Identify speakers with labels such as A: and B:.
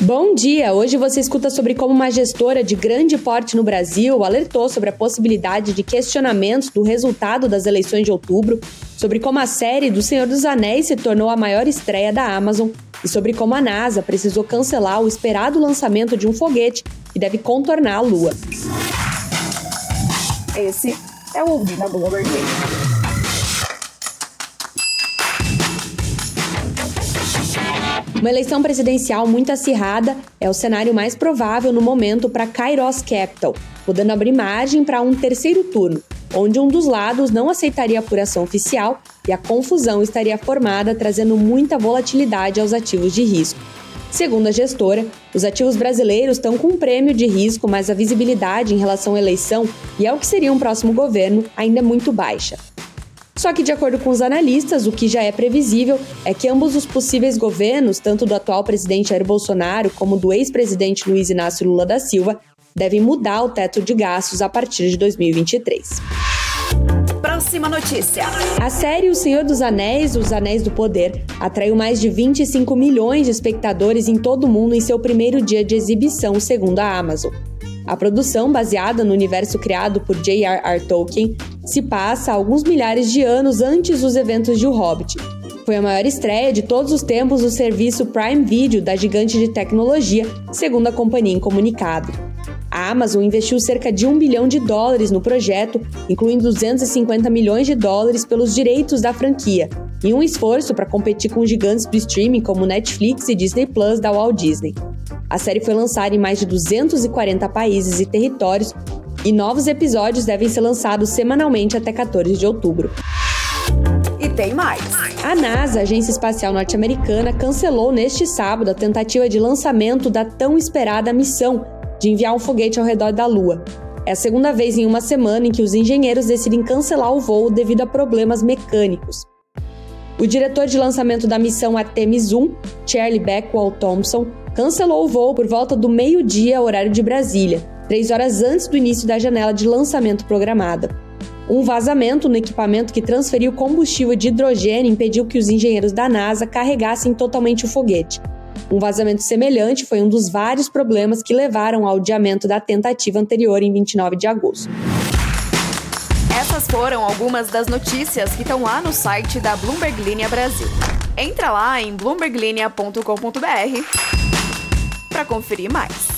A: Bom dia! Hoje você escuta sobre como uma gestora de grande porte no Brasil alertou sobre a possibilidade de questionamentos do resultado das eleições de outubro, sobre como a série do Senhor dos Anéis se tornou a maior estreia da Amazon e sobre como a NASA precisou cancelar o esperado lançamento de um foguete que deve contornar a Lua.
B: Esse é o Ouvindo a Bloomberg
A: Uma eleição presidencial muito acirrada é o cenário mais provável no momento para Kairos Capital, podendo abrir margem para um terceiro turno, onde um dos lados não aceitaria apuração oficial e a confusão estaria formada, trazendo muita volatilidade aos ativos de risco. Segundo a gestora, os ativos brasileiros estão com um prêmio de risco, mas a visibilidade em relação à eleição e ao que seria um próximo governo ainda é muito baixa. Só que, de acordo com os analistas, o que já é previsível é que ambos os possíveis governos, tanto do atual presidente Jair Bolsonaro como do ex-presidente Luiz Inácio Lula da Silva, devem mudar o teto de gastos a partir de 2023.
B: Próxima notícia.
A: A série O Senhor dos Anéis, Os Anéis do Poder, atraiu mais de 25 milhões de espectadores em todo o mundo em seu primeiro dia de exibição, segundo a Amazon. A produção, baseada no universo criado por J.R.R. Tolkien, se passa alguns milhares de anos antes dos eventos de O Hobbit. Foi a maior estreia de todos os tempos do serviço Prime Video da gigante de tecnologia, segundo a companhia em comunicado. A Amazon investiu cerca de um bilhão de dólares no projeto, incluindo 250 milhões de dólares pelos direitos da franquia, em um esforço para competir com gigantes do streaming como Netflix e Disney Plus da Walt Disney. A série foi lançada em mais de 240 países e territórios e novos episódios devem ser lançados semanalmente até 14 de outubro.
B: E tem mais.
A: A NASA, a Agência Espacial Norte-Americana, cancelou neste sábado a tentativa de lançamento da tão esperada missão de enviar um foguete ao redor da Lua. É a segunda vez em uma semana em que os engenheiros decidem cancelar o voo devido a problemas mecânicos. O diretor de lançamento da missão Artemis 1, Charlie Beckwell Thompson, cancelou o voo por volta do meio-dia, horário de Brasília, três horas antes do início da janela de lançamento programada. Um vazamento no equipamento que transferiu combustível de hidrogênio impediu que os engenheiros da NASA carregassem totalmente o foguete. Um vazamento semelhante foi um dos vários problemas que levaram ao adiamento da tentativa anterior em 29 de agosto.
B: Essas foram algumas das notícias que estão lá no site da Bloomberg Linha Brasil. Entra lá em bloomberglinea.com.br para conferir mais.